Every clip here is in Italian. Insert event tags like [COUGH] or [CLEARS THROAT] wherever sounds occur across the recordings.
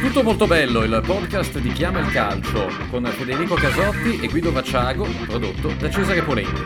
Tutto molto bello, il podcast di Chiama il Calcio con Federico Casotti e Guido Vacciago, prodotto da Cesare Polenti.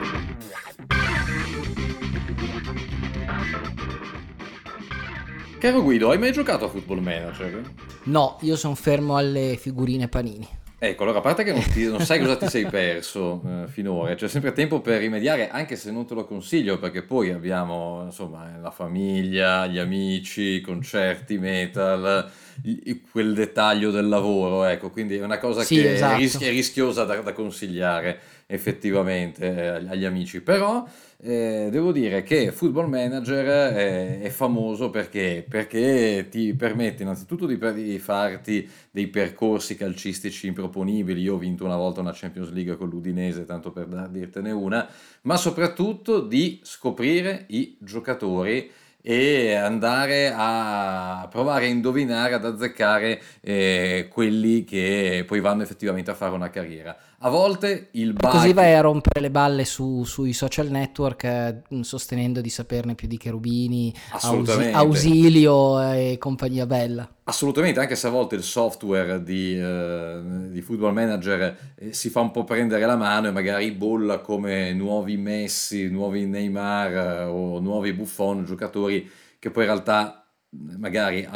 Caro Guido, hai mai giocato a Football Manager? No, io sono fermo alle figurine panini. Ecco, allora a parte che non, ti, non sai cosa ti sei perso eh, finora, c'è sempre tempo per rimediare, anche se non te lo consiglio, perché poi abbiamo insomma la famiglia, gli amici, i concerti metal, i- quel dettaglio del lavoro, ecco, quindi è una cosa Sì, che esatto. è, ris- è rischiosa da, da consigliare effettivamente eh, agli amici, però eh, devo dire che Football Manager è, è famoso perché, perché ti permette innanzitutto di, di farti dei percorsi calcistici improponibili. Io ho vinto una volta una Champions League con l'Udinese, tanto per dar- dirtene una, ma soprattutto di scoprire i giocatori e andare a provare a indovinare, ad azzeccare eh, quelli che poi vanno effettivamente a fare una carriera. A volte il Così bug... vai a rompere le balle su- sui social network eh, sostenendo di saperne più di Cherubini, Ausi-. Ausilio e compagnia bella. Assolutamente, anche se a volte il software di, eh, di Football Manager eh, si fa un po' prendere la mano e magari bolla come nuovi Messi, nuovi Neymar eh, o nuovi Buffon, giocatori che poi in realtà magari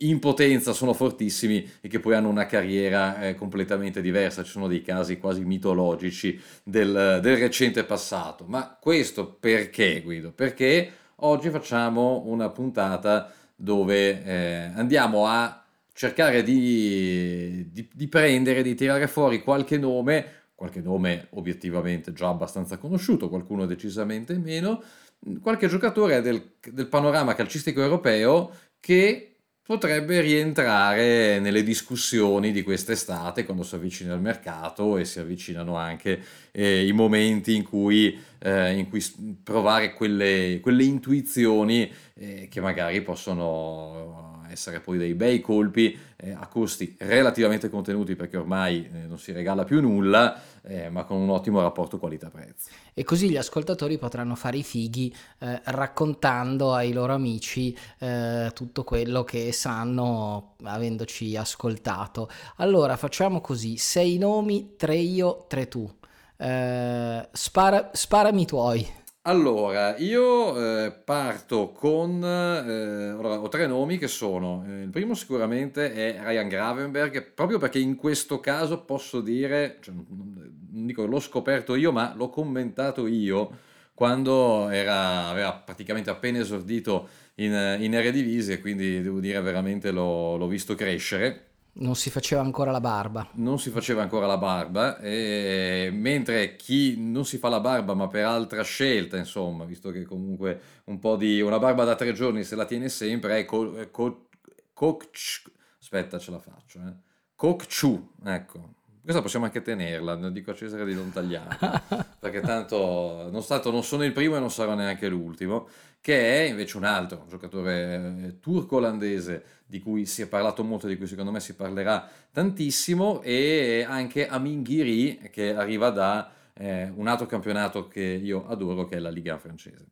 in potenza sono fortissimi e che poi hanno una carriera eh, completamente diversa. Ci sono dei casi quasi mitologici del, del recente passato. Ma questo perché, Guido? Perché oggi facciamo una puntata dove eh, andiamo a cercare di, di- di prendere, di tirare fuori qualche nome, qualche nome obiettivamente già abbastanza conosciuto, qualcuno decisamente meno, qualche giocatore del, del panorama calcistico europeo che potrebbe rientrare nelle discussioni di quest'estate quando si avvicina il mercato e si avvicinano anche eh, i momenti in cui, eh, in cui provare quelle, quelle intuizioni eh, che magari possono essere poi dei bei colpi eh, a costi relativamente contenuti perché ormai eh, non si regala più nulla, eh, ma con un ottimo rapporto qualità-prezzo. E così gli ascoltatori potranno fare i fighi eh, raccontando ai loro amici eh, tutto quello che sanno avendoci ascoltato. Allora facciamo così: sei nomi, tre io, tre tu. Eh, spara- sparami i tuoi. Allora, io eh, parto con... eh, ho tre nomi che sono... eh, il primo sicuramente è Ryan Gravenberg, proprio perché in questo caso posso dire, cioè, non dico l'ho scoperto io, ma l'ho commentato io quando era, aveva praticamente appena esordito in, in Eredivisie, quindi devo dire veramente l'ho l'ho visto crescere Non si faceva ancora la barba. non si faceva ancora la barba, e mentre chi non si fa la barba ma per altra scelta, insomma, visto che comunque un po' di una barba da tre giorni se la tiene sempre, è co, co- Kokch- aspetta ce la faccio, eh. Ecco. Questa possiamo anche tenerla, dico a Cesare di non tagliarla, [LAUGHS] perché tanto non, stato, non sono il primo e non sarò neanche l'ultimo, che è invece un altro un giocatore eh, turco-olandese di cui si è parlato molto, di cui secondo me si parlerà tantissimo, e anche Amin Ghiri che arriva da eh, un altro campionato che io adoro, che è la Liga francese.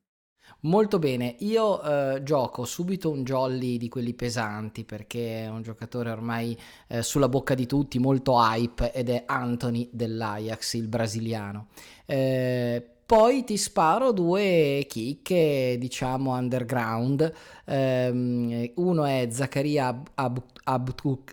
Molto bene, io eh, gioco subito un jolly di quelli pesanti perché è un giocatore ormai eh, sulla bocca di tutti, molto hype ed è Anthony dell'Ajax, il brasiliano. Eh, poi ti sparo due chicche, diciamo, underground. Ehm, uno è Zaccaria Ab- Ab- [LAUGHS] Abtuk-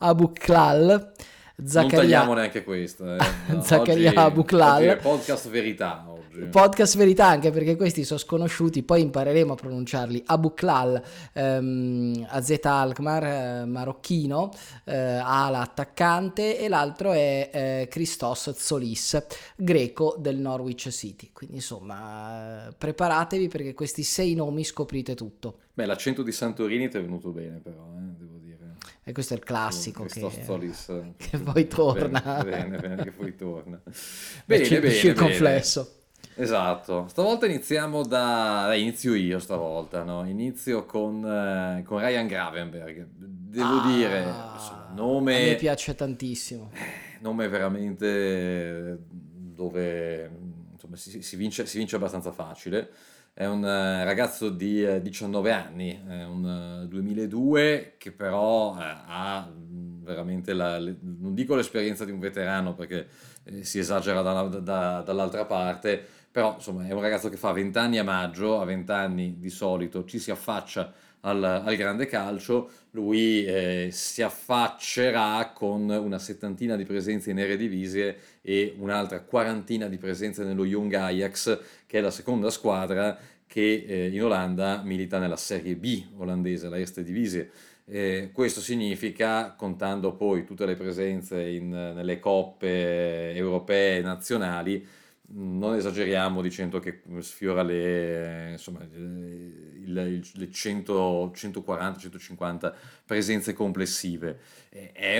Abuklal. Non Zaccaria- tagliamo neanche questa. Eh. [LAUGHS] No, Zaccaria oggi- Abuklal. oggi podcast verità oggi. Podcast verità anche perché questi sono sconosciuti, poi impareremo a pronunciarli. Abuklal, ehm, Azeta Alkmaar, eh, marocchino, eh, ala attaccante e l'altro è eh, Christos Zolis, greco del Norwich City. Quindi insomma, preparatevi perché questi sei nomi scoprite tutto. Beh, l'accento di Santorini ti è venuto bene però, eh, devo dire. E questo è il classico che, Zolis. [LAUGHS] che poi torna. Bene, bene, bene, che poi torna. [LAUGHS] Bene, bene, circonflesso. bene. Esatto. Stavolta iniziamo da... dai, inizio io stavolta, no? Inizio con, eh, con Ryan Gravenberg. Devo Ah, dire, insomma, A me nome, piace tantissimo. nome veramente dove insomma, si, si vince, si vince abbastanza facile. È un eh, ragazzo di 19 anni, è un 2002 che però ha mm, veramente, la, non dico l'esperienza di un veterano perché si esagera da, da, dall'altra parte, però insomma è un ragazzo che fa 20 anni a maggio, a 20 anni di solito ci si affaccia al, al grande calcio, lui eh, si affaccerà con una settantina di presenze in Eredivisie e un'altra quarantina di presenze nello Young Ajax, che è la seconda squadra che eh, in Olanda milita nella Serie B olandese, la Erste Divisie. Eh, questo significa, contando poi tutte le presenze in, nelle coppe europee e nazionali, non esageriamo dicendo che sfiora le, insomma, il, il, le 140-150 presenze complessive.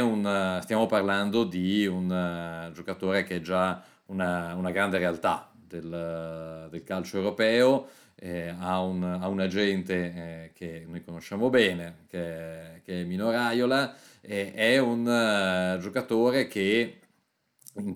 Un, stiamo parlando di un uh, giocatore che è già una, una grande realtà del, del calcio europeo, eh, ha, un, ha, un, agente eh, che noi conosciamo bene, che, che è Mino Raiola, eh, è un uh, giocatore che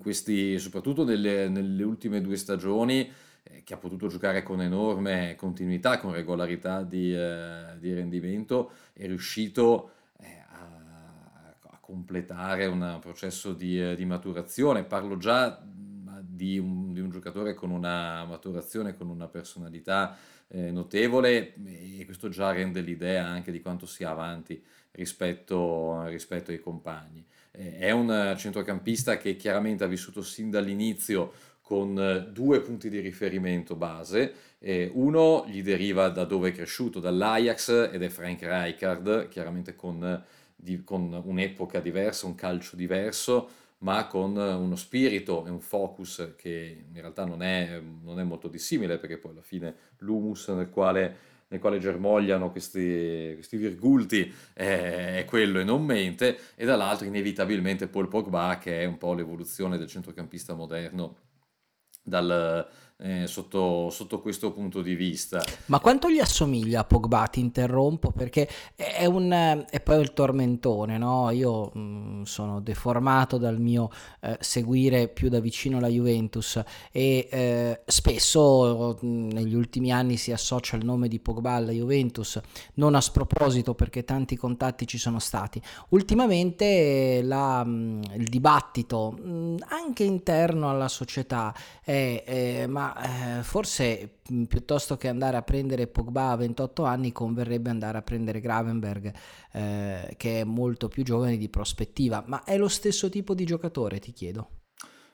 questi, soprattutto nelle, nelle ultime due stagioni, eh, che ha potuto giocare con enorme continuità, con regolarità di, eh, di rendimento, è riuscito eh, a, a, completare un processo di, eh, di, maturazione. Parlo già di un, di un, giocatore con una maturazione, con una personalità eh, notevole e questo già rende l'idea anche di quanto sia avanti rispetto, rispetto ai compagni. Eh, è un centrocampista che chiaramente ha vissuto sin dall'inizio con eh, due punti di riferimento base. Eh, uno gli deriva da dove è cresciuto, dall'Ajax, ed è Frank Rijkaard, chiaramente con, di, con un'epoca diversa, un calcio diverso, ma con uno spirito e un focus che in realtà non è, non è molto dissimile, perché poi alla fine l'humus nel quale nel quale germogliano questi, questi virgulti è, è, quello e non mente, e dall'altro inevitabilmente Paul Pogba che è un po' l'evoluzione del centrocampista moderno dal, eh, sotto, sotto, questo punto di vista. Ma quanto gli assomiglia a Pogba? Ti interrompo perché è, un, è poi il tormentone, no? Io mh, mm, sono deformato dal mio eh, seguire più da vicino la Juventus e eh, spesso mh, mm, negli ultimi anni si associa il nome di Pogba alla Juventus, non a sproposito perché tanti contatti ci sono stati. Ultimamente la, mh, mm, il dibattito anche interno alla società è ma eh, forse mm, piuttosto che andare a prendere Pogba a 28 anni converrebbe andare a prendere Gravenberg eh, che è molto più giovane di prospettiva, ma è lo stesso tipo di giocatore, ti chiedo.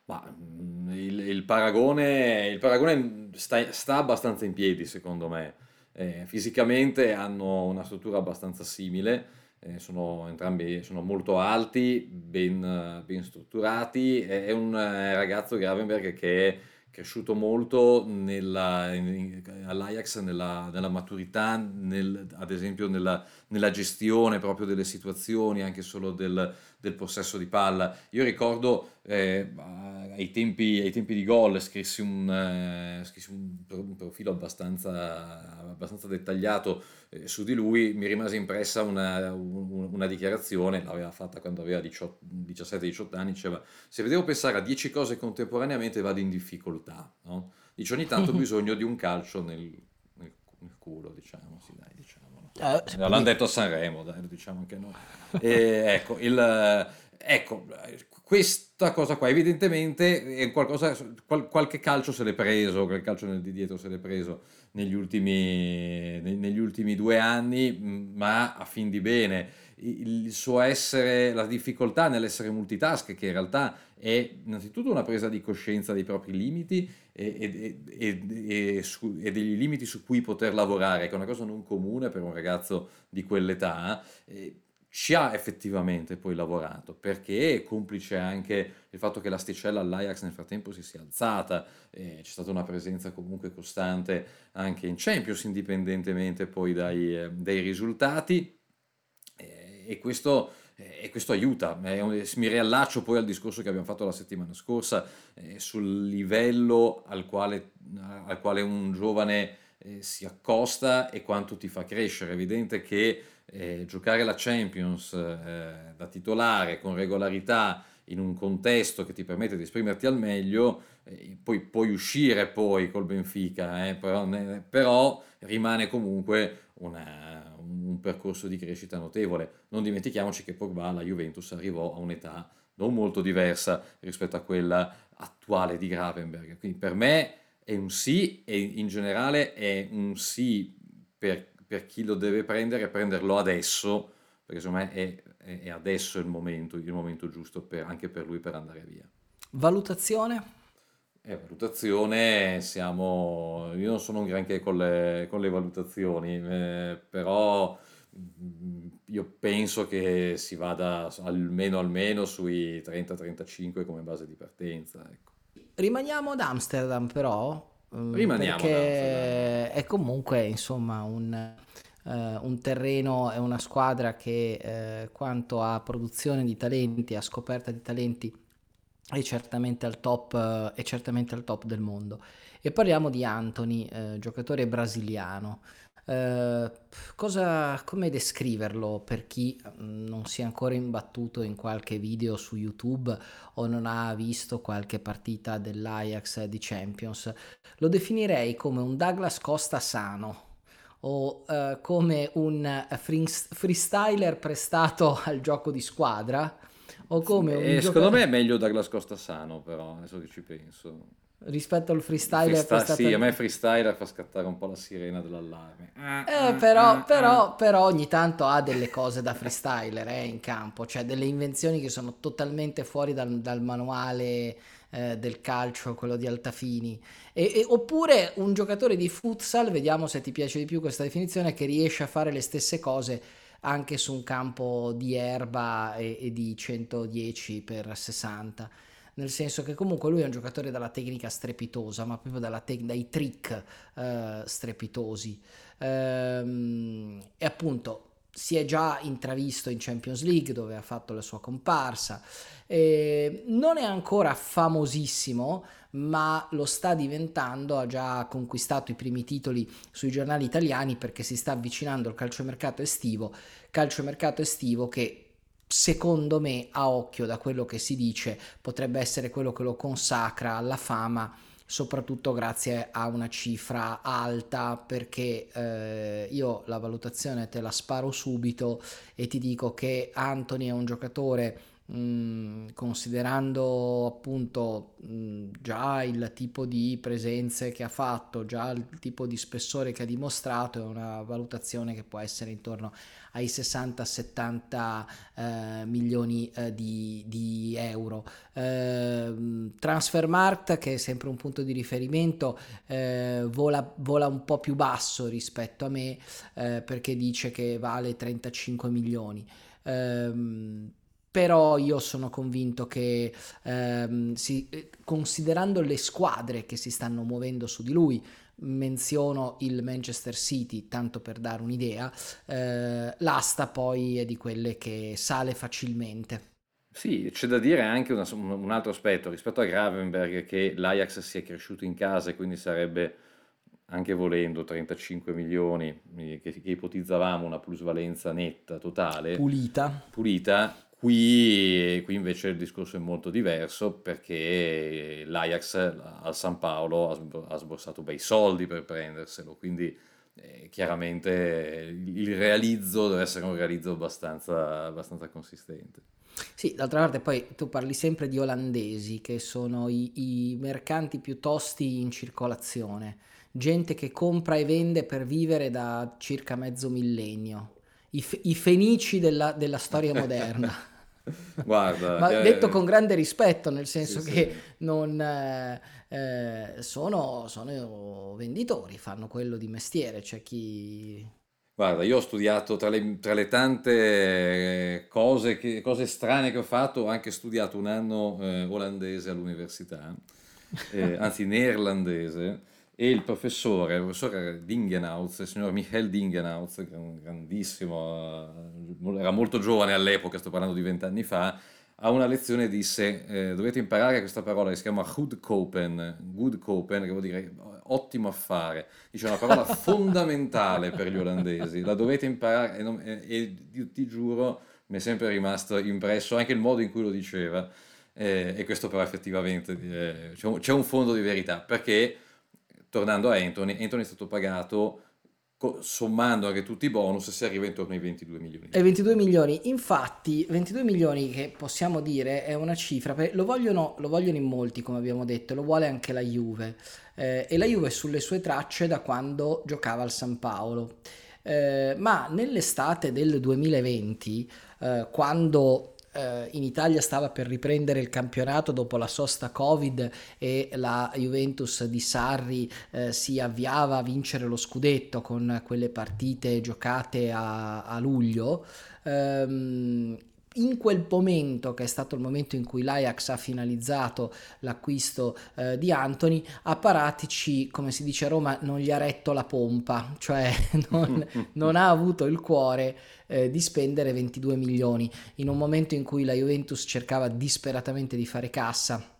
Ma, mm, il, il, paragone, il paragone sta, sta, abbastanza in piedi secondo me, eh, fisicamente hanno una struttura abbastanza simile. Eh, sono entrambi sono molto alti, ben, ben strutturati. È, è un eh, ragazzo Gravenberg che è cresciuto molto nella, in, all'Ajax nella, nella maturità, nel, ad esempio nella, nella, gestione proprio delle situazioni, anche solo del, del possesso di palla. Io ricordo eh, ai, tempi, ai, tempi, di gol scrissi un, eh, scrissi un, un profilo abbastanza, abbastanza dettagliato eh, su di lui, mi rimase impressa una, una dichiarazione, l'aveva fatta quando aveva 17-18 anni, diceva se devo pensare a 10 cose contemporaneamente vado in difficoltà, no? dice ogni tanto [LAUGHS] ho bisogno di un calcio nel, nel, nel culo, diciamo, sì dai, Eh, L'hanno detto a Sanremo, dai, diciamo anche noi. [LAUGHS] E, ecco, il, ecco, questa cosa qua evidentemente è qualcosa, qual, qualche calcio se l'è preso, quel calcio nel di dietro se l'è preso negli ultimi, negli ultimi due anni, ma a fin di bene. Il suo essere, la difficoltà nell'essere multitask, che in realtà è innanzitutto una presa di coscienza dei propri limiti e, e, e, su, e, degli limiti su cui poter lavorare, che è una cosa non comune per un ragazzo di quell'età. ci ha effettivamente poi lavorato perché è complice anche il fatto che l'asticella all'Ajax nel frattempo si sia alzata, c'è stata una presenza comunque costante anche in Champions indipendentemente poi dai, eh, dai risultati e questo e questo aiuta. mi riallaccio poi al discorso che abbiamo fatto la settimana scorsa eh, sul livello al quale, al quale un giovane eh, si accosta e quanto ti fa crescere. È evidente che eh, giocare la Champions eh, da titolare con regolarità in un contesto che ti permette di esprimerti al meglio, eh, poi puoi uscire poi col Benfica, eh, però, ne, però, rimane comunque una, un percorso di crescita notevole. Non dimentichiamoci che Pogba alla Juventus arrivò a un'età non molto diversa rispetto a quella attuale di Gravenberg. Quindi per me è un sì e in generale è un sì per, per chi lo deve prendere, prenderlo adesso, perché secondo me è, è, è adesso il momento, il momento giusto per, anche per lui per andare via. Valutazione? Eh, valutazione, siamo... Io non sono un granché con le, con le valutazioni, eh, però mm, io penso che si vada almeno almeno sui 30-35 come base di partenza. Ecco. Rimaniamo ad Amsterdam però, mm, Rimaniamo perché è comunque insomma un, un terreno, è una squadra che uh, quanto a produzione di talenti, a scoperta di talenti è certamente al top, uh, è certamente al top del mondo. E parliamo di Anthony, giocatore brasiliano. Uh, cosa, come descriverlo per chi mm, non si è ancora imbattuto in qualche video su YouTube o non ha visto qualche partita dell'Ajax di Champions? Lo definirei come un Douglas Costa sano o uh, come un freestyler prestato [LAUGHS] al gioco di squadra o come un eh, secondo me è meglio Douglas Costa sano però adesso che ci penso rispetto al freestyler. Freestyle, sì, a me freestyler fa scattare un po' la sirena dell'allarme. Eh, però, però, però, ogni tanto ha delle cose da freestyler eh, in campo, cioè delle invenzioni che sono totalmente fuori dal, dal manuale eh, del calcio, quello di Altafini. E, e, oppure un giocatore di futsal, vediamo se ti piace di più questa definizione, che riesce a fare le stesse cose anche su un campo di erba e, e di 110 per 60 nel senso che comunque lui è un giocatore dalla tecnica strepitosa, ma proprio te- dai trick uh, strepitosi. Ehm, e appunto si è già intravisto in Champions League dove ha fatto la sua comparsa. E non è ancora famosissimo, ma lo sta diventando, ha già conquistato i primi titoli sui giornali italiani perché si sta avvicinando al calciomercato estivo, calciomercato estivo che secondo me, a occhio da quello che si dice, potrebbe essere quello che lo consacra alla fama, soprattutto grazie a una cifra alta, perché eh, io la valutazione te la sparo subito e ti dico che Anthony è un giocatore Mm, considerando appunto mm, già il tipo di presenze che ha fatto, già il tipo di spessore che ha dimostrato, è una valutazione che può essere intorno ai 60-70 eh, milioni eh, di, di, euro. Eh, Transfermarkt, che è sempre un punto di riferimento, eh, vola, vola, un po' più basso rispetto a me eh, perché dice che vale 35 milioni. Però io sono convinto che ehm, si, considerando le squadre che si stanno muovendo su di lui, menziono il Manchester City tanto per dare un'idea, eh, l'asta poi è di quelle che sale facilmente. Sì, c'è da dire anche una, un altro aspetto rispetto a Gravenberg che l'Ajax si è cresciuto in casa e quindi sarebbe anche volendo 35 milioni che, che ipotizzavamo una plusvalenza netta totale pulita pulita Qui, qui, invece il discorso è molto diverso perché l'Ajax al San Paolo ha sborsato bei soldi per prenderselo, quindi eh, chiaramente il realizzo deve essere un realizzo abbastanza, abbastanza consistente. Sì, d'altra parte poi tu parli sempre di olandesi che sono i, i mercanti più tosti in circolazione, gente che compra e vende per vivere da circa mezzo millennio. I, i fenici della, della storia moderna. [LAUGHS] Guarda, ma eh, detto con grande rispetto, nel senso sì, che sì. non eh, eh, sono, sono, venditori, fanno quello di mestiere, c'è chi... Guarda, io ho studiato tra le, tra le tante cose, che, cose, strane che ho fatto, ho anche studiato un anno eh, olandese all'università, eh, [LAUGHS] anzi neerlandese, e il professore, il professore Dingenhaus, il signor Michael Dingenhaus, grandissimo, eh, era molto giovane all'epoca, sto parlando di vent'anni fa, a una lezione disse eh, dovete imparare questa parola che si chiama Goedkopen, Goedkopen che vuol dire ottimo affare, dice una parola [LAUGHS] fondamentale per gli olandesi, la dovete imparare e, non, e, e ti giuro mi è sempre rimasto impresso anche il modo in cui lo diceva eh, e questo però effettivamente eh, c'è, un, c'è un fondo di verità, perché tornando a Anthony, Anthony è stato pagato sommando anche tutti i bonus si arriva intorno ai 22 milioni. E 22 milioni, infatti 22 milioni che possiamo dire è una cifra, lo vogliono, lo vogliono in molti come abbiamo detto, lo vuole anche la Juve eh, e la Juve è sulle sue tracce da quando giocava al San Paolo. Eh, ma nell'estate del 2020, eh, quando eh, in Italia stava per riprendere il campionato dopo la sosta Covid e la Juventus di Sarri eh, si avviava a vincere lo scudetto con quelle partite giocate a, a luglio. Ehm, in quel momento, che è stato il momento in cui l'Ajax ha finalizzato l'acquisto eh, di Anthony, a Paratici, come si dice a Roma, non gli ha retto la pompa, cioè [LAUGHS] non, non ha avuto il cuore eh, di spendere 22 milioni. In un momento in cui la Juventus cercava disperatamente di fare cassa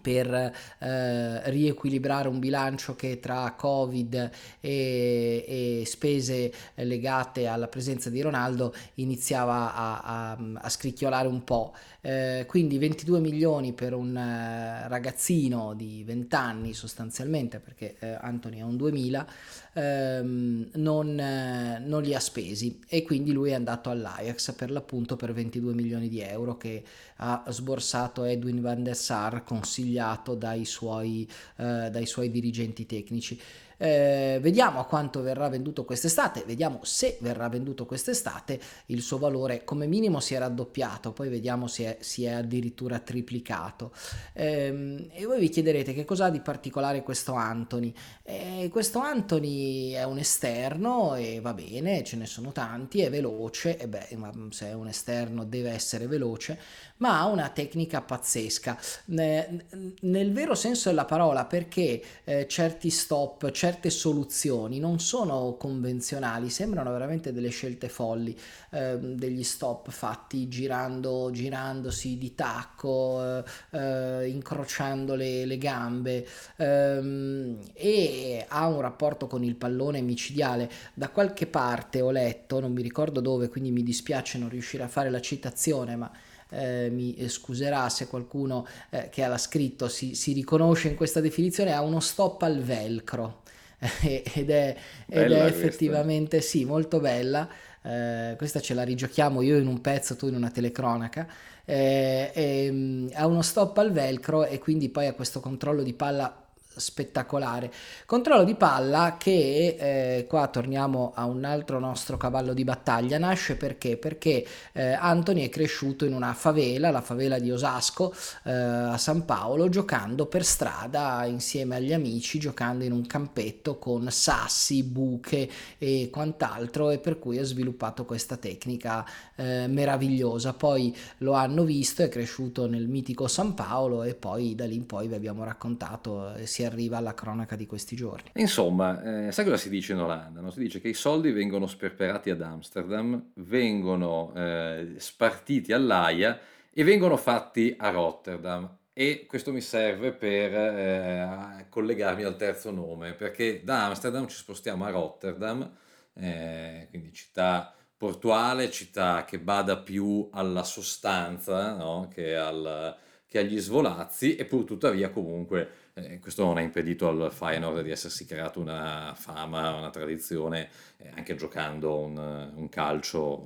per eh, riequilibrare un bilancio che tra Covid e, e, spese legate alla presenza di Ronaldo iniziava a, a, a scricchiolare un po'. Eh, quindi 22 milioni per un eh, ragazzino di 20 anni sostanzialmente, perché eh, Anthony è un 2000, ehm, non, eh, non, li ha spesi e quindi lui è andato all'Ajax per l'appunto per 22 milioni di euro che ha sborsato Edwin van der Sar consigliato dai suoi, eh, dai suoi dirigenti tecnici. Eh, vediamo a quanto verrà venduto quest'estate, vediamo se verrà venduto quest'estate, il suo valore come minimo si è raddoppiato, poi vediamo se è, si è addirittura triplicato. Eh, e voi vi chiederete che cosa ha di particolare questo Anthony. Eh, questo Anthony è un esterno e va bene, ce ne sono tanti, è veloce, e beh, se è un esterno deve essere veloce, ma ha una tecnica pazzesca, nel vero senso della parola, perché eh, certi stop, certe soluzioni non sono convenzionali, sembrano veramente delle scelte folli, eh, degli stop fatti girando, girandosi di tacco, eh, eh incrociando le, le gambe ehm, e ha un rapporto con il pallone micidiale. Da qualche parte ho letto, non mi ricordo dove, quindi mi dispiace non riuscire a fare la citazione, ma eh, mi scuserà se qualcuno eh, che l'ha scritto si, si, riconosce in questa definizione, ha uno stop al velcro [LAUGHS] ed è, ed è effettivamente sì, molto bella. Eh, questa ce la rigiochiamo io in un pezzo, tu in una telecronaca. Eh, e, ha uno stop al velcro e quindi poi ha questo controllo di palla spettacolare. Controllo di palla che eh, qua torniamo a un altro nostro cavallo di battaglia, nasce perché? Perché eh, Anthony è cresciuto in una favela, la favela di Osasco eh, a San Paolo, giocando per strada insieme agli amici, giocando in un campetto con sassi, buche e quant'altro e per cui ha sviluppato questa tecnica eh, meravigliosa. Poi lo hanno visto, è cresciuto nel mitico San Paolo e poi da lì in poi vi abbiamo raccontato, eh, si è arriva alla cronaca di questi giorni. Insomma, eh, sai cosa si dice in Olanda? No? Si dice che i soldi vengono sperperati ad Amsterdam, vengono eh, spartiti all'AIA e vengono fatti a Rotterdam. E questo mi serve per eh, collegarmi al terzo nome, perché da Amsterdam ci spostiamo a Rotterdam, eh, quindi città portuale, città che bada più alla sostanza no? che, al, che agli svolazzi, e tuttavia comunque eh, questo non ha impedito al Feyenoord di essersi creato una fama, una tradizione, eh, anche giocando un, un, calcio,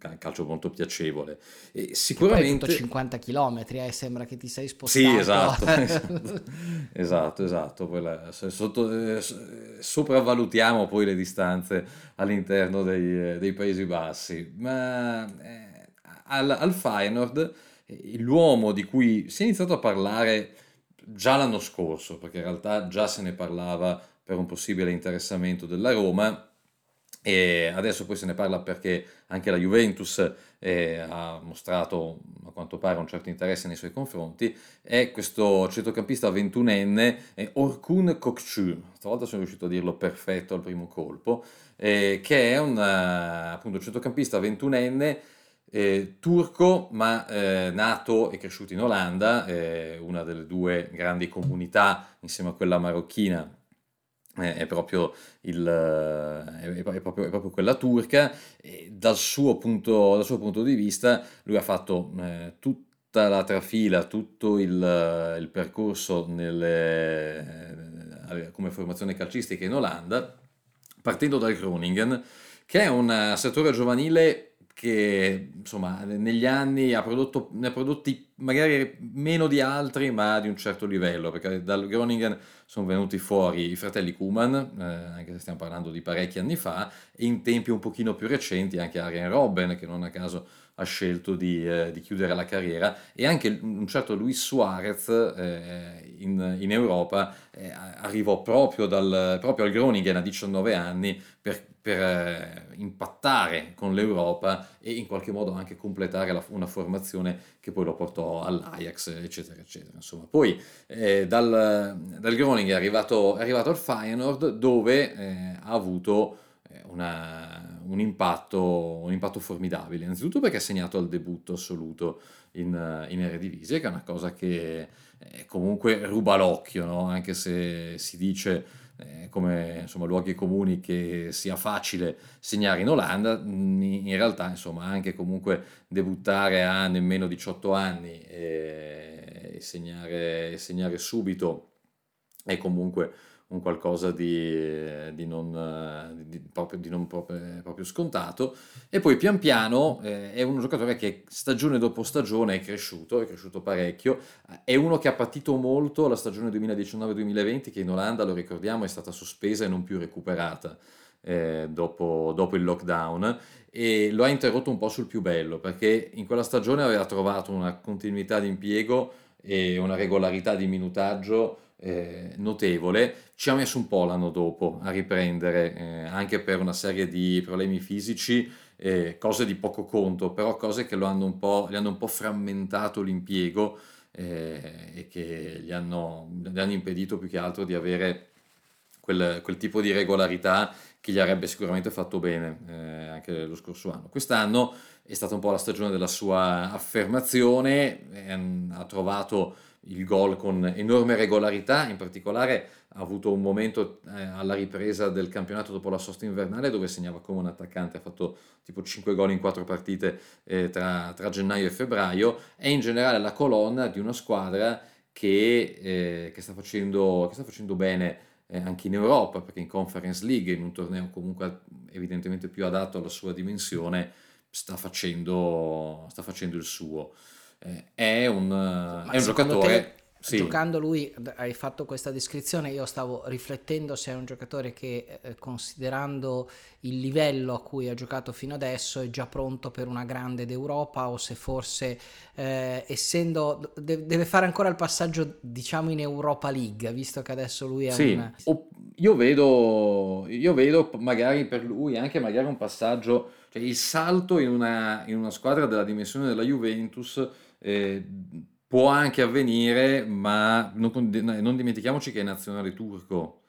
un calcio molto piacevole. E sicuramente... 50 km, eh, sembra che ti sei spostato. Sì, esatto, [LAUGHS] esatto, esatto, esatto. Poi la, sotto, eh, sopravvalutiamo poi le distanze all'interno dei, dei Paesi Bassi, ma eh, al, al Feyenoord eh, l'uomo di cui si è iniziato a parlare già l'anno scorso, perché in realtà già se ne parlava per un possibile interessamento della Roma e adesso poi se ne parla perché anche la Juventus eh, ha mostrato a quanto pare un certo interesse nei suoi confronti, è questo centrocampista 21enne eh, Orkun Kokchu, stavolta sono riuscito a dirlo perfetto al primo colpo, eh, che è un appunto centrocampista 21enne eh, turco, ma eh, nato e cresciuto in Olanda, eh, una delle due grandi comunità insieme a quella marocchina. Eh, è proprio, il, è, è, proprio, è proprio quella turca. Dal, suo punto, dal suo punto di vista, lui ha fatto eh, tut, tutta la trafila, tutto il, il percorso nelle, eh, come formazione calcistica in Olanda, partendo dal Groningen, che è un settore giovanile che insomma negli anni ha prodotto, ne ha prodotti magari meno di altri ma di un certo livello perché dal Groningen sono venuti fuori i fratelli Kuman eh, anche se stiamo parlando di parecchi anni fa e in tempi un pochino più recenti anche Arjen Robben che non a caso ha scelto di, eh, di, chiudere la carriera e anche un certo Luis Suarez eh, in, in, Europa eh, arrivò proprio, dal, proprio, al Groningen a 19 anni per, per eh, impattare con l'Europa e in qualche modo anche completare la, una formazione che poi lo portò all'Ajax eccetera eccetera insomma poi eh, dal, dal Groningen è arrivato, è arrivato al Feyenoord dove eh, ha avuto una, un, impatto, un, impatto, formidabile, innanzitutto perché ha segnato al debutto assoluto in, in Eredivisie, che è una cosa che eh, comunque ruba l'occhio, no? anche se si dice eh, come insomma, luoghi comuni che sia facile segnare in Olanda, in realtà insomma anche comunque debuttare a nemmeno 18 anni e, e, segnare, e segnare subito è comunque un qualcosa di, di non, di, proprio, di non proprio, scontato. E poi pian piano eh, è un giocatore che stagione dopo stagione è cresciuto, è cresciuto parecchio. È uno che ha patito molto la stagione 2019-2020 che in Olanda, lo ricordiamo, è stata sospesa e non più recuperata. Eh, dopo, dopo, il lockdown e lo ha interrotto un po' sul più bello perché in quella stagione aveva trovato una continuità di impiego e una regolarità di minutaggio eh, notevole. Ci ha messo un po' l'anno dopo a riprendere, eh, anche per una serie di problemi fisici, eh, cose di poco conto, però cose che lo hanno un po', gli hanno un po' frammentato l'impiego eh, e che gli hanno, gli hanno impedito più che altro di avere quel, quel tipo di regolarità che gli avrebbe sicuramente fatto bene eh, anche lo scorso anno. Quest'anno è stata un po' la stagione della sua affermazione, ehm, ha trovato il gol con enorme regolarità, in particolare ha avuto un momento eh, alla ripresa del campionato dopo la sosta invernale dove segnava come un attaccante, ha fatto tipo 5 gol in 4 partite eh, tra, tra, gennaio e febbraio, è in generale la colonna di una squadra che, eh, che, sta, facendo, che sta facendo bene eh, anche in Europa, perché in Conference League, in un torneo comunque evidentemente più adatto alla sua dimensione, sta facendo, sta facendo il suo è un, è un giocatore... Te, sì. Giocando lui, hai fatto questa descrizione, io stavo riflettendo se è un giocatore che eh, considerando il livello a cui ha giocato fino adesso è già pronto per una grande d'Europa o se forse eh, essendo de- deve fare ancora il passaggio diciamo in Europa League, visto che adesso lui è sì. un... Io vedo, io vedo magari per lui anche magari un passaggio, cioè il salto in una, in una squadra della dimensione della Juventus eh, può anche avvenire, ma non, non, dimentichiamoci che è nazionale turco,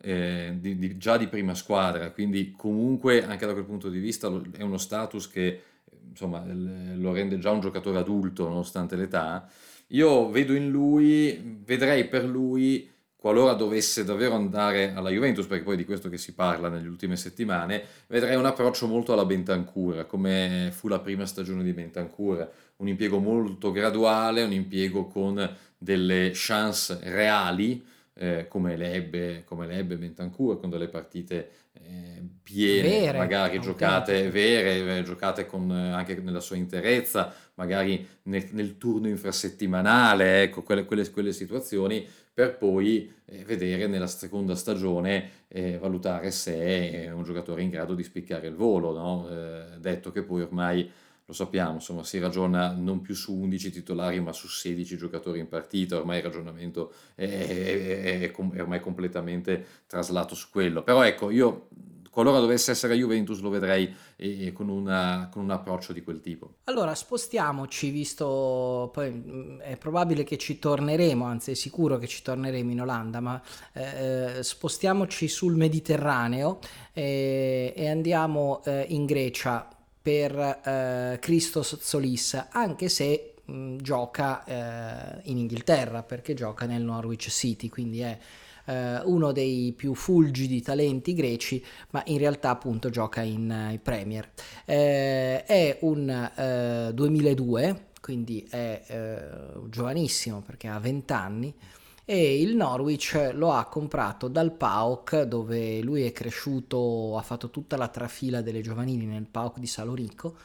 eh, di, di, già di prima squadra, quindi comunque anche da quel punto di vista è uno status che insomma, lo rende già un giocatore adulto nonostante l'età. Io vedo in lui, vedrei per lui qualora dovesse davvero andare alla Juventus, perché poi di questo che si parla nelle ultime settimane, vedrei un approccio molto alla Bentancur, come fu la prima stagione di Bentancur, un impiego molto graduale, un impiego con delle chance reali, eh, come, le ebbe, come le ebbe Bentancur, con delle partite eh, piene, vere, magari giocate vere, giocate con, eh, anche nella sua interezza, magari nel, nel turno infrasettimanale, ecco, quelle, quelle, quelle situazioni per poi eh, vedere nella seconda stagione eh, valutare se è un giocatore in grado di spiccare il volo, no? eh, detto che poi ormai lo sappiamo, insomma, si ragiona non più su 11 titolari ma su 16 giocatori in partita, ormai il ragionamento è, è, è, è ormai completamente traslato su quello. Però ecco, io qualora dovesse essere Juventus lo vedrei eh, con, una, con, un approccio di quel tipo. Allora spostiamoci, visto poi mm, è probabile che ci torneremo, anzi è sicuro che ci torneremo in Olanda, ma eh, spostiamoci sul Mediterraneo eh, e andiamo eh, in Grecia per eh, Christos Zolis, anche se mh, gioca eh, in Inghilterra, perché gioca nel Norwich City, quindi è eh, uno dei più fulgidi talenti greci, ma in realtà appunto gioca in, Premier. Eh, è un 2002, quindi è eh, giovanissimo perché ha 20 anni e il Norwich lo ha comprato dal PAOK dove lui è cresciuto, ha fatto tutta la trafila delle giovanili nel PAOK di Salonico,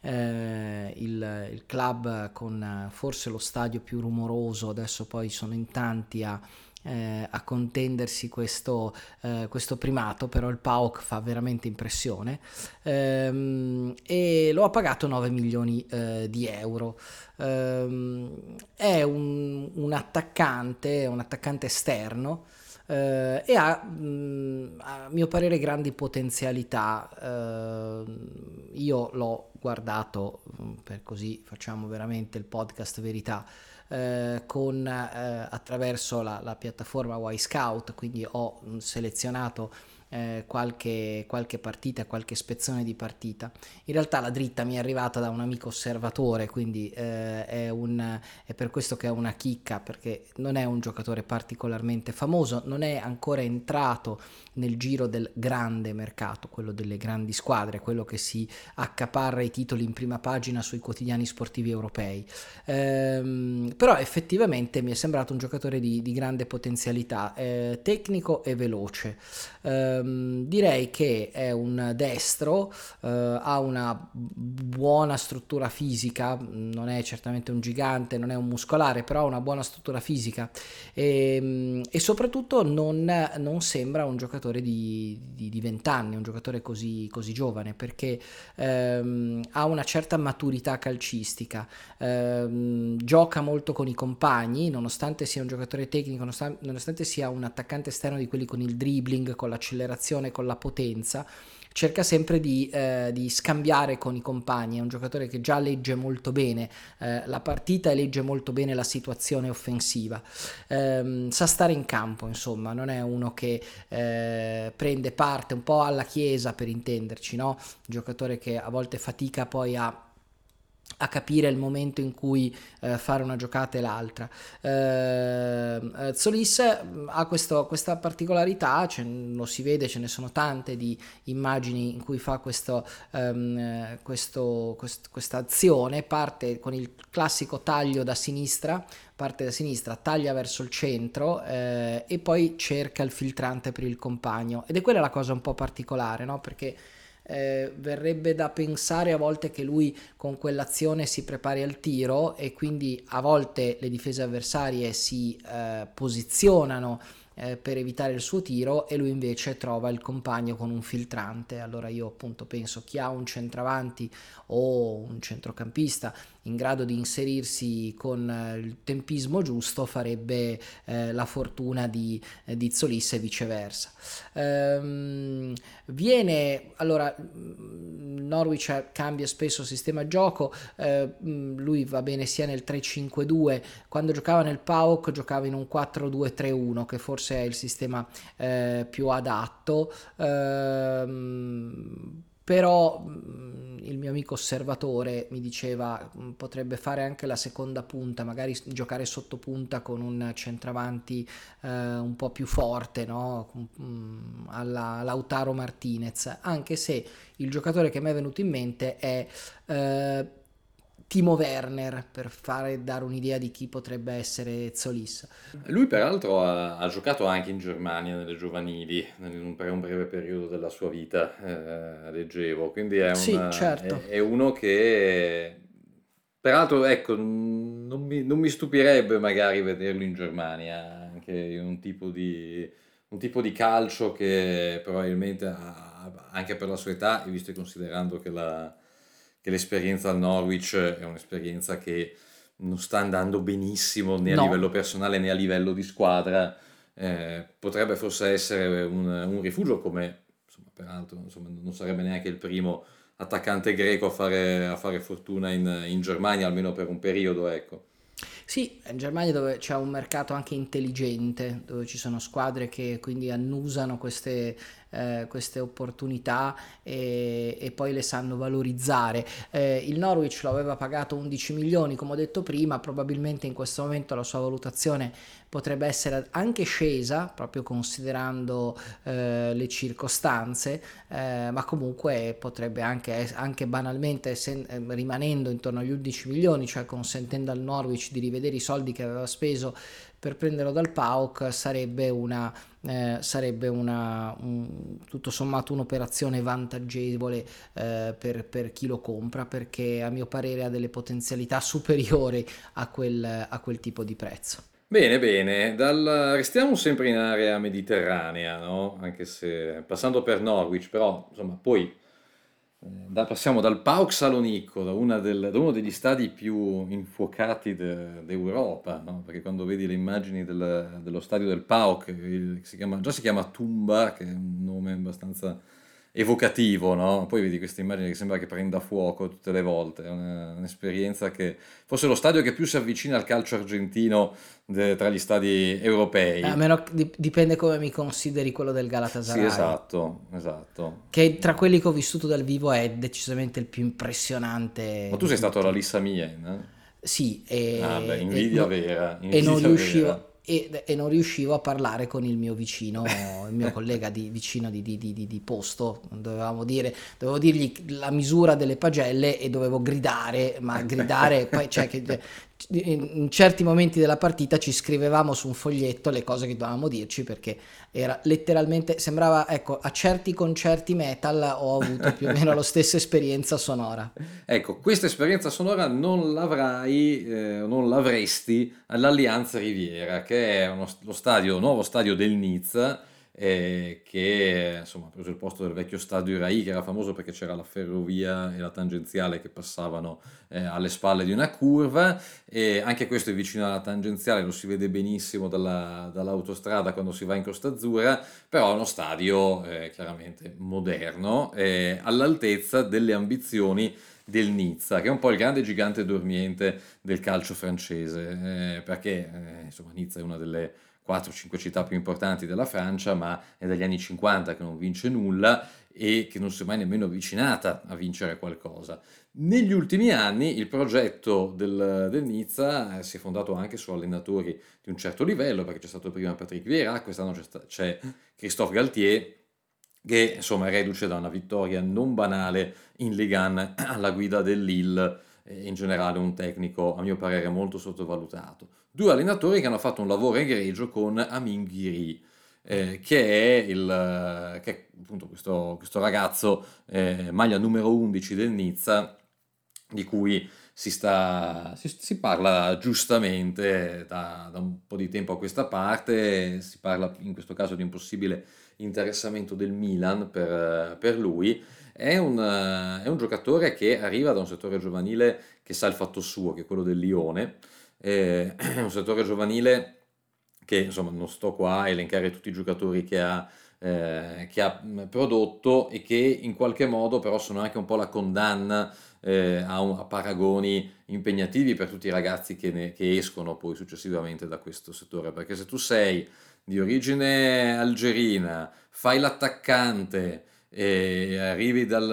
eh, il, il, club con forse lo stadio più rumoroso, adesso poi sono in tanti a eh, a contendersi questo, eh, questo, primato, però il PAOK fa veramente impressione ehm, e lo ha pagato 9 milioni eh, di euro. Ehm, è un, un, attaccante, un attaccante esterno. Uh, e ha, mh, a mio parere, grandi potenzialità. Uh, io l'ho guardato, per così facciamo veramente il podcast verità, eh, con, eh, attraverso la, la piattaforma Y Scout, quindi ho mm, selezionato eh, qualche, qualche, partita, qualche spezzone di partita. In realtà la dritta mi è arrivata da un amico osservatore, quindi eh, è, un, è, per questo che è una chicca, perché non è un giocatore particolarmente famoso, non è ancora entrato nel giro del grande mercato, quello delle grandi squadre, quello che si accaparra i titoli in prima pagina sui quotidiani sportivi europei. Ehm, però effettivamente mi è sembrato un giocatore di, di grande potenzialità, eh, tecnico e veloce. Ehm, ehm, direi che è un destro, eh, ha una buona struttura fisica, non è certamente un gigante, non è un muscolare, però ha una buona struttura fisica. E, ehm, e soprattutto non, non, sembra un giocatore di, di, di 20 anni, un giocatore così, così giovane, perché ehm, ha una certa maturità calcistica, ehm, gioca molto con i compagni, nonostante sia un giocatore tecnico, nonostante, nonostante sia un attaccante esterno di quelli con il dribbling, con l'accelerazione, l'accelerazione, con la potenza, cerca sempre di, eh, di, scambiare con i compagni, è un giocatore che già legge molto bene eh, la partita e legge molto bene la situazione offensiva, eh, sa stare in campo insomma, non è uno che eh, prende parte un po' alla chiesa per intenderci, no? giocatore che a volte fatica poi a a capire il momento in cui eh, fare una giocata e l'altra. Eh, eh Solis mm, ha questo, questa particolarità, ce, lo si vede, ce ne sono tante di immagini in cui fa questo, ehm, questo, quest, questa azione, parte con il classico taglio da sinistra, parte da sinistra, taglia verso il centro eh, e poi cerca il filtrante per il compagno ed è quella la cosa un po' particolare, no? perché eh, verrebbe da pensare a volte che lui con quell'azione si prepari al tiro e quindi a volte le difese avversarie si eh, posizionano eh, per evitare il suo tiro e lui invece trova il compagno con un filtrante. Allora io appunto penso chi ha un centravanti o un centrocampista in grado di inserirsi con eh, il tempismo giusto farebbe eh, la fortuna di, eh, di Zolis e viceversa. Ehm, viene allora Norwich cambia spesso sistema gioco, eh, lui va bene sia nel 3-5-2, quando giocava nel PAOK giocava in un 4-2-3-1 che forse è il sistema eh, più adatto. Ehm, però mm, il mio amico osservatore mi diceva mm, potrebbe fare anche la seconda punta, magari giocare sotto punta con un centravanti eh, un po' più forte, no? Mm, alla Lautaro Martinez, anche se il giocatore che mi è venuto in mente è eh, Timo Werner per fare, dare un'idea di chi potrebbe essere Zolis. Lui peraltro ha, ha giocato anche in Germania nelle giovanili nel, per un breve periodo della sua vita, eh, leggevo, quindi è, una, sì, certo. è, è, uno che peraltro ecco non mi, non mi, stupirebbe magari vederlo in Germania, anche in un tipo di, un tipo di calcio che probabilmente ha, anche per la sua età, visto e considerando che la che l'esperienza al Norwich è un'esperienza che non sta andando benissimo né a no. livello personale né a livello di squadra. Eh, potrebbe forse essere un, un rifugio come insomma, peraltro insomma, non sarebbe neanche il primo attaccante greco a fare, a fare fortuna in, in Germania almeno per un periodo ecco. Sì, in Germania dove c'è un mercato anche intelligente, dove ci sono squadre che quindi annusano queste eh, queste opportunità e, e, poi le sanno valorizzare. Eh, il Norwich lo aveva pagato 11 milioni, come ho detto prima, probabilmente in questo momento la sua valutazione potrebbe essere anche scesa, proprio considerando eh, le circostanze, eh, ma comunque potrebbe anche, anche banalmente, sen- eh, rimanendo intorno agli 11 milioni, cioè consentendo al Norwich di rivedere i soldi che aveva speso per prenderlo dal PAOK, sarebbe una, eh, sarebbe una un, tutto sommato un'operazione vantaggevole eh, per, per, chi lo compra, perché a mio parere ha delle potenzialità [LAUGHS] superiori a quel, a quel tipo di prezzo. Bene, bene, Dal- restiamo sempre in area mediterranea, no? Anche se passando per Norwich, però insomma poi da- passiamo dal PAOK Salonicco, da, una del- da uno degli stadi più infuocati de- d'Europa, no? Perché quando vedi le immagini del- dello stadio del PAOK, il- si chiama- già si chiama Tumba, che è un nome abbastanza evocativo, no? Poi vedi questa immagine che sembra che prenda fuoco tutte le volte, è una- un'esperienza che forse è lo stadio che più si avvicina al calcio argentino de- tra gli stadi europei. A meno dip- dipende come mi consideri quello del Sì, Galatasaray, esatto, esatto. che tra quelli che ho vissuto dal vivo è decisamente il più impressionante Ma tu sei stato alla. Lissa Mien? eh? Sì, e, Ah, beh, e invidia no- vera, e non invidia riuscivo, vera. E, e non riuscivo a parlare con il mio vicino, il mio collega di, vicino di, di- di- posto. Dovevamo dire, dovevo dirgli la misura delle pagelle e dovevo gridare, ma gridare, poi, cioè, che, [LAUGHS] in certi momenti della partita ci scrivevamo su un foglietto le cose che dovevamo dirci perché era letteralmente, sembrava, ecco, a certi concerti metal ho avuto più o meno la stessa esperienza sonora. [LAUGHS] Ecco, questa esperienza sonora non l'avrai, eh, non l'avresti all'Allianza Riviera, che è uno- lo stadio, nuovo stadio del Nizza, eh, che insomma, ha preso il posto del vecchio stadio Rai, che era famoso perché c'era la ferrovia e la tangenziale che passavano eh, alle spalle di una curva, e anche questo è vicino alla tangenziale, lo si vede benissimo dalla- dall'autostrada quando si va in Costa Azzurra, però è uno stadio eh, chiaramente moderno, eh, all'altezza delle ambizioni del Nizza, che è un po' il grande gigante dormiente del calcio francese, eh, perché eh, insomma Nizza è una delle 4-5 città più importanti della Francia, ma è dagli anni 50 che non vince nulla e che non si è mai nemmeno avvicinata a vincere qualcosa. Negli ultimi anni il progetto del, del Nizza eh, si è fondato anche su allenatori di un certo livello, perché c'è stato prima Patrick Vieira, quest'anno c'è, c'è Christophe Galtier, che insomma reduce da una vittoria non banale in Ligue 1 alla guida del Lille e in generale un tecnico a mio parere molto sottovalutato. Due allenatori che hanno fatto un lavoro egregio con Amin Ghiri, eh, che è, il, che è appunto questo, questo ragazzo eh, maglia numero 11 del Nizza di cui si, sta, si, si parla giustamente da, da un po' di tempo a questa parte, si parla in questo caso di un possibile interessamento del Milan per, per lui. È un, è un giocatore che arriva da un settore giovanile che sa il fatto suo, che è quello del Lione, eh, [CLEARS THROAT] è un settore giovanile che insomma non sto qua a elencare tutti i giocatori che ha, eh, che ha mh, prodotto e che in qualche modo però sono anche un po' la condanna eh, a, un- a paragoni impegnativi per tutti i ragazzi che, ne- che escono poi successivamente da questo settore, perché se tu sei di origine algerina, fai l'attaccante e arrivi dal,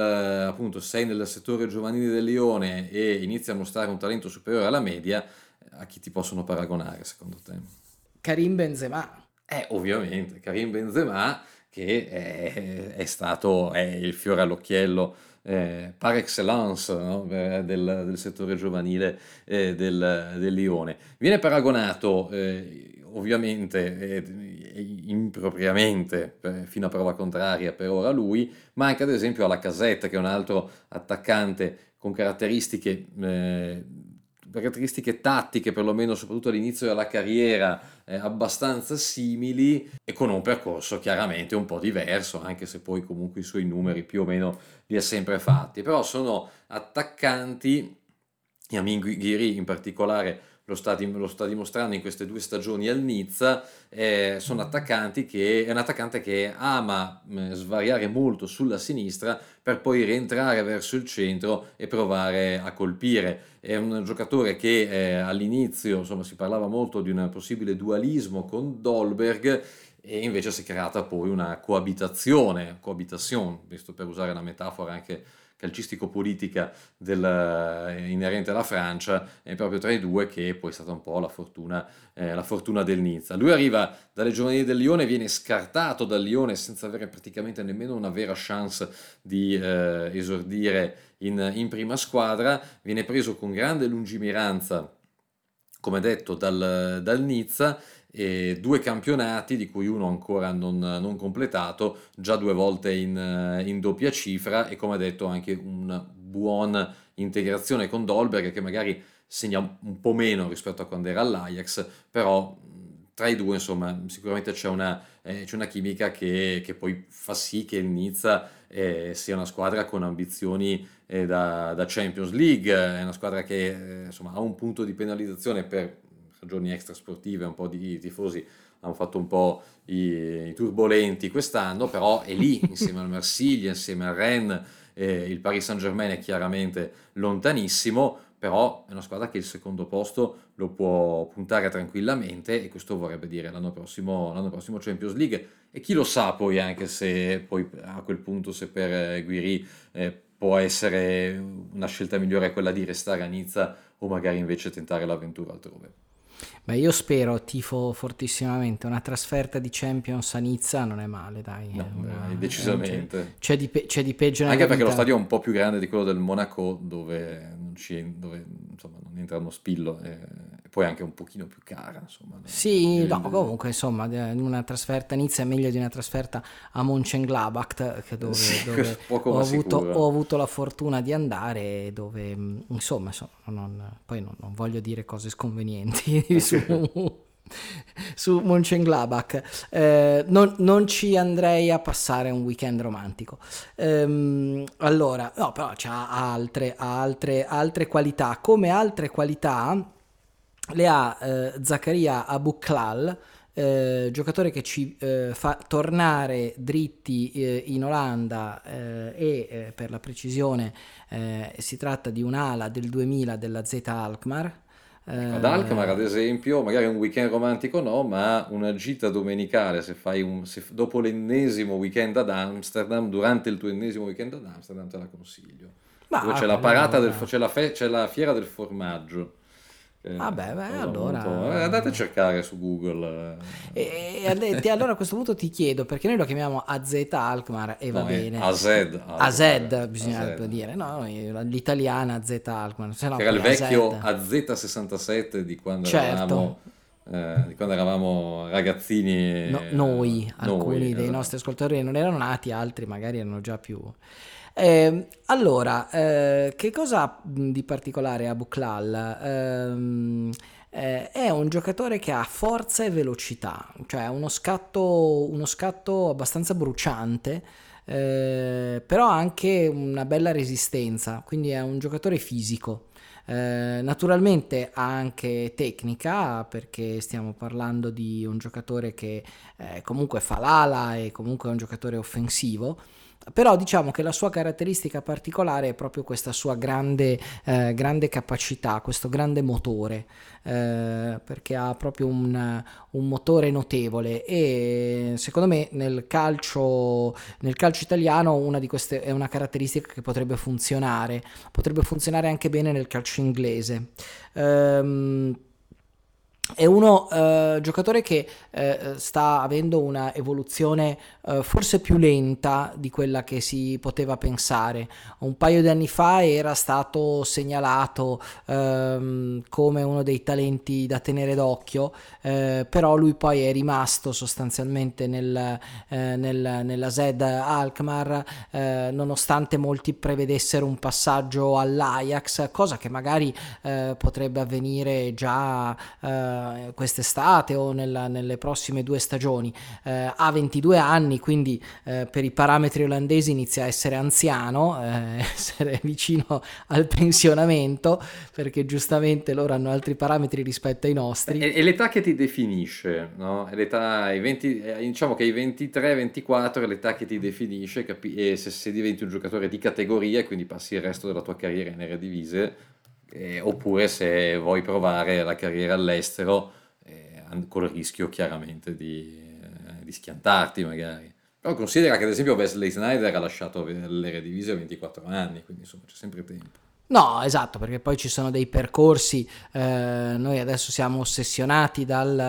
appunto, sei nel settore giovanile del Lione e inizi a mostrare un talento superiore alla media, a chi ti possono paragonare secondo te? Karim Benzema. Eh, ovviamente, Karim Benzema che è, è stato è il fiore all'occhiello eh, par excellence no? Eh, del, del settore giovanile eh, del, del Lione. Viene paragonato eh, ovviamente eh, impropriamente, eh, fino a prova contraria per ora lui, ma anche ad esempio alla Casetta che è un altro attaccante con caratteristiche eh, caratteristiche tattiche, perlomeno soprattutto all'inizio della carriera, eh, abbastanza simili e con un percorso chiaramente un po' diverso, anche se poi comunque i suoi numeri più o meno li ha sempre fatti. Però sono attaccanti, Yamin Ghiri in particolare lo sta, lo sta dimostrando in queste due stagioni al Nizza, eh, sono attaccanti che è un attaccante che ama mh, svariare molto sulla sinistra per poi rientrare verso il centro e provare a colpire. È un giocatore che eh, all'inizio insomma, si parlava molto di un possibile dualismo con Dolberg e invece si è creata poi una coabitazione, cohabitation, visto per usare la metafora anche calcistico-politica del, eh, inerente alla Francia, è proprio tra i due che poi è stata un po' la fortuna, eh, la fortuna del Nizza. Lui arriva dalle giovanili del Lione, viene scartato dal Lione senza avere praticamente nemmeno una vera chance di eh, esordire in, in prima squadra, viene preso con grande lungimiranza come detto dal, dal Nizza e due campionati, di cui uno ancora non, non completato, già due volte in, in, doppia cifra e come detto anche una buona integrazione con Dolberg che magari segna un po' meno rispetto a quando era all'Ajax, però tra i due insomma sicuramente c'è una, eh, c'è una chimica che, che, poi fa sì che il Nizza eh, sia una squadra con ambizioni eh, da, da, Champions League, è una squadra che eh, insomma ha un punto di penalizzazione per ragioni extrasportive, un po' di tifosi hanno fatto un po' i, i turbolenti quest'anno, però è lì [LAUGHS] insieme al Marsiglia, insieme al Rennes, eh, il Paris Saint Germain è chiaramente lontanissimo, però è una squadra che il secondo posto lo può puntare tranquillamente e questo vorrebbe dire l'anno prossimo, l'anno prossimo Champions League e chi lo sa poi anche se poi a quel punto se per Guiri eh, può essere una scelta migliore quella di restare a Nizza o magari invece tentare l'avventura altrove. Beh, io spero, tifo fortissimamente, una trasferta di Champions a Nizza non è male, dai. No, una, beh, decisamente. C'è, c'è, di, c'è, di, peggio nella Anche perché vita. lo stadio è un po' più grande di quello del Monaco, dove non, ci, dove, insomma, non entra uno spillo, e, e, poi anche un pochino più cara. Insomma, sì, no, comunque, insomma, una trasferta a Nizza è meglio di una trasferta a Mönchengladbach, dove, [LAUGHS] sì, dove ho, avuto, ho, avuto, la fortuna di andare, dove, insomma, insomma non, poi non, non voglio dire cose sconvenienti [LAUGHS] su, su Mönchengladbach. Eh, non, non, ci andrei a passare un weekend romantico. Ehm, allora, no, però c'ha altre, altre, altre qualità. Come altre qualità le ha eh, Zaccaria Abuklal, eh, giocatore che ci eh, fa tornare dritti eh, in Olanda eh, e eh, per la precisione si tratta di un'ala del 2000 della Z Alkmaar ad Alkmaar, ad esempio, magari un weekend romantico no, ma una gita domenicale, se fai un, se, dopo l'ennesimo weekend ad Amsterdam, durante il tuo ennesimo weekend ad Amsterdam, te la consiglio. Ma, Dove c'è la parata, del, c'è, la fe, c'è la fiera del formaggio eh, Vabbè, beh, allora... Eh, andate a cercare su Google. E, e, e, allora a questo punto ti chiedo, perché noi lo chiamiamo AZ Alkmaar e va no, bene. AZ. AZ bisogna dire, no, l'italiana AZ Alkmaar. No, era il vecchio AZ. AZ67 di quando certo. eravamo... Eh, di quando eravamo ragazzini no, noi, alcuni dei nostri ascoltatori non erano nati altri magari erano già più eh, allora, eh, che cosa ha di particolare Abu Klal? Eh, eh, è un giocatore che ha forza e velocità, cioè uno scatto, uno scatto abbastanza bruciante, eh, però anche una bella resistenza, quindi è un giocatore fisico. Eh, naturalmente ha anche tecnica perché stiamo parlando di un giocatore che eh, comunque fa l'ala e comunque è un giocatore offensivo però diciamo che la sua caratteristica particolare è proprio questa sua grande, eh, grande capacità, questo grande motore, eh, perché ha proprio un, un, motore notevole. E secondo me nel calcio, nel calcio italiano una di queste è una caratteristica che potrebbe funzionare, potrebbe funzionare anche bene nel calcio inglese. Ehm, è uno eh, giocatore che eh, sta avendo una evoluzione eh, forse più lenta di quella che si poteva pensare. Un paio di anni fa era stato segnalato ehm, come uno dei talenti da tenere d'occhio, eh, però lui poi è rimasto sostanzialmente nel, eh, nel, nella Zed Alkmaar, eh, nonostante molti prevedessero un passaggio all'Ajax, cosa che magari potrebbe avvenire già quest'estate o nella, nelle prossime due stagioni. ha 22 anni quindi eh, per i parametri olandesi inizia a essere anziano, eh, [LAUGHS] essere vicino al pensionamento, perché giustamente loro hanno altri parametri rispetto ai nostri. È, è l'età che ti definisce, no? L'età, ai 20, eh, diciamo che ai 23-24 è l'età che ti definisce, capi- e se, se, diventi un giocatore di categoria e quindi passi il resto della tua carriera in Eredivisie, eh, oppure se vuoi provare la carriera all'estero, eh, con il rischio chiaramente di di di schiantarti magari. Però considera che ad esempio Wesley Snyder ha lasciato l'Eredivisie a 24 anni, quindi insomma c'è sempre tempo. No, esatto, perché poi ci sono dei percorsi, eh, noi adesso siamo ossessionati dal,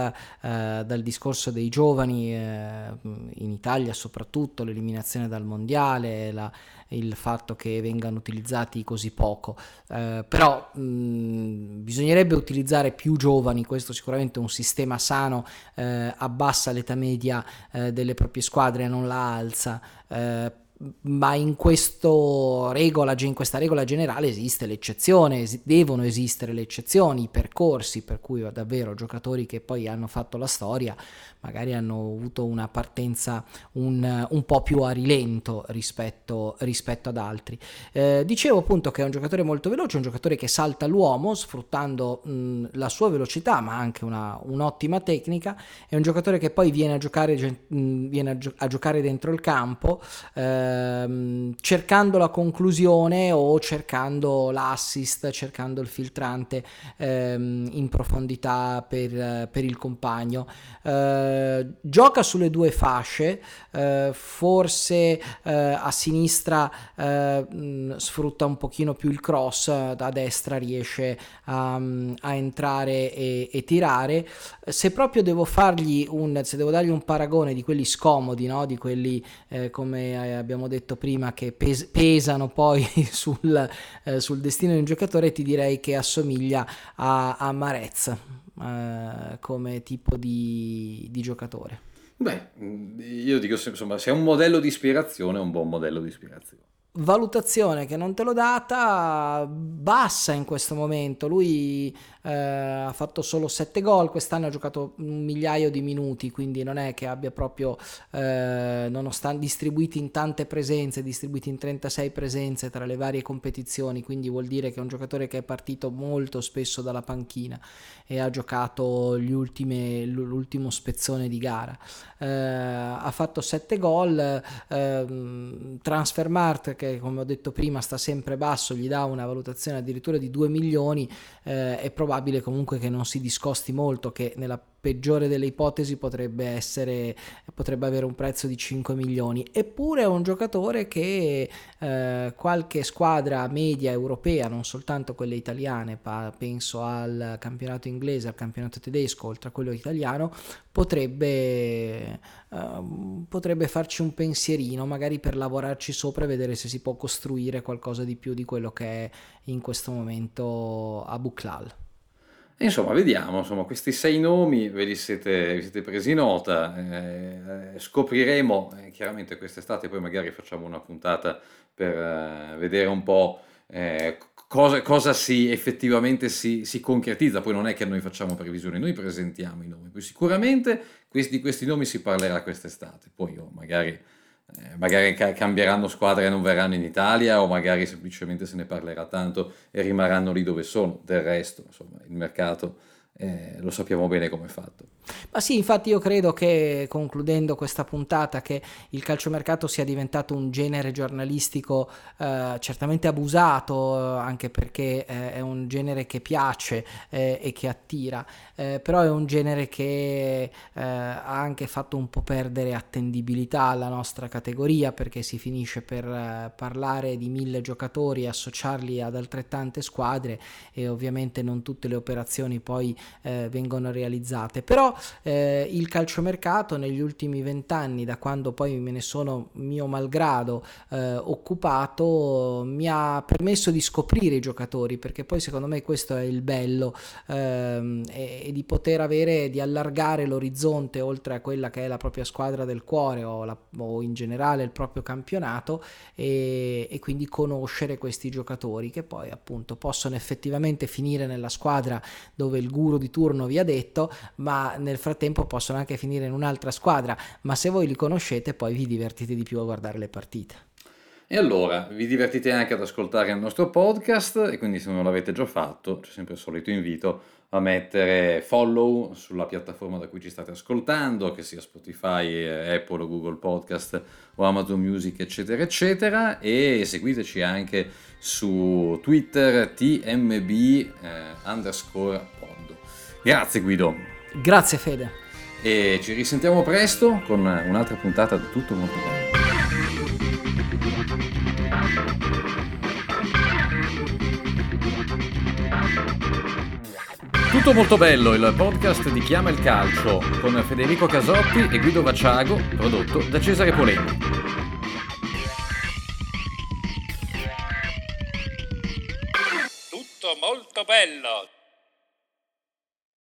eh, dal discorso dei giovani, eh, in Italia soprattutto, l'eliminazione dal mondiale, la, il fatto che vengano utilizzati così poco, eh, però mh, bisognerebbe utilizzare più giovani, questo sicuramente è un sistema sano, eh, abbassa l'età media eh, delle proprie squadre, non la alza ma in, regola, in, questa regola generale esiste l'eccezione, devono esistere le eccezioni, i percorsi per cui davvero giocatori che poi hanno fatto la storia magari hanno avuto una partenza un, un po' più a rilento rispetto, rispetto ad altri. Eh, dicevo appunto che è un giocatore molto veloce, un giocatore che salta l'uomo sfruttando mh, la sua velocità ma anche una, un'ottima tecnica, è un giocatore che poi viene a giocare, mh, viene a, gio- a giocare dentro il campo. Eh, ehm, cercando la conclusione o cercando l'assist, cercando il filtrante ehm, in profondità per, per il compagno. Eh, gioca sulle due fasce, eh, forse eh, a sinistra eh, mh, sfrutta un pochino più il cross, a destra riesce a, a entrare e, e, tirare. Se proprio devo fargli un, se devo dargli un paragone di quelli scomodi, no? di quelli eh, come abbiamo abbiamo detto prima che pes- pesano poi [LAUGHS] sul, eh, sul, destino di un giocatore, ti direi che assomiglia a, a Marez eh, come tipo di, di giocatore. Beh, io dico insomma, se è un modello di ispirazione, è un buon modello di ispirazione valutazione che non te l'ho data bassa in questo momento lui eh, ha fatto solo 7 gol quest'anno ha giocato un migliaio di minuti quindi non è che abbia proprio eh, nonostante distribuiti in tante presenze distribuiti in 36 presenze tra le varie competizioni quindi vuol dire che è un giocatore che è partito molto spesso dalla panchina e ha giocato ultime, l'ultimo spezzone di gara. Eh, ha fatto 7 gol eh, Transfermarkt che come ho detto prima sta sempre basso, gli dà una valutazione addirittura di 2 milioni, eh, è probabile comunque che non si discosti molto, che nella peggiore delle ipotesi potrebbe essere potrebbe avere un prezzo di 5 milioni. Eppure è un giocatore che eh, qualche squadra media europea non soltanto quelle italiane pa- penso al campionato inglese al campionato tedesco oltre a quello italiano potrebbe eh, potrebbe farci un pensierino magari per lavorarci sopra e vedere se si può costruire qualcosa di più di quello che è in questo momento a Buklal Insomma, vediamo, insomma, questi sei nomi ve li siete, vi siete presi nota, eh, scopriremo, eh, chiaramente quest'estate poi magari facciamo una puntata per eh, vedere un po' eh, cosa, cosa si effettivamente si, si, concretizza, poi non è che noi facciamo previsioni, noi presentiamo i nomi, poi sicuramente questi, di questi nomi si parlerà quest'estate, poi io magari magari ca- cambieranno squadra e non verranno in Italia o magari semplicemente se ne parlerà tanto e rimarranno lì dove sono. Del resto, insomma, il mercato eh, lo sappiamo bene come è fatto. Ma sì, infatti io credo che concludendo questa puntata che il calciomercato sia diventato un genere giornalistico eh, certamente abusato, eh, anche perché eh, è un genere che piace eh, e che attira, eh, però è un genere che ha anche fatto un po' perdere attendibilità alla nostra categoria perché si finisce per parlare di mille giocatori associarli ad altrettante squadre e ovviamente non tutte le operazioni poi eh, vengono realizzate. Però eh, il calciomercato negli ultimi vent'anni, da quando poi me ne sono mio malgrado eh, occupato, mi ha permesso di scoprire i giocatori, perché poi secondo me questo è il bello ehm, e, e, di poter avere, di allargare l'orizzonte oltre a quella che è la propria squadra del cuore o, la, o in generale il proprio campionato e, e quindi conoscere questi giocatori che poi appunto possono effettivamente finire nella squadra dove il guru di turno vi ha detto, ma nel frattempo possono anche finire in un'altra squadra, ma se voi li conoscete poi vi divertite di più a guardare le partite. E allora, vi divertite anche ad ascoltare il nostro podcast e quindi se non l'avete già fatto, c'è sempre il solito invito a mettere follow sulla piattaforma da cui ci state ascoltando, che sia Spotify, Apple o Google Podcast o Amazon Music, eccetera, eccetera, e seguiteci anche su Twitter tmb eh, underscore pod. Grazie Guido. Grazie Fede. e ci risentiamo presto con un'altra puntata di Tutto Molto Bello. Tutto molto bello, il podcast di Chiama il Calcio con Federico Casotti e Guido Vacciago, prodotto da Cesare Polenti. Tutto molto bello.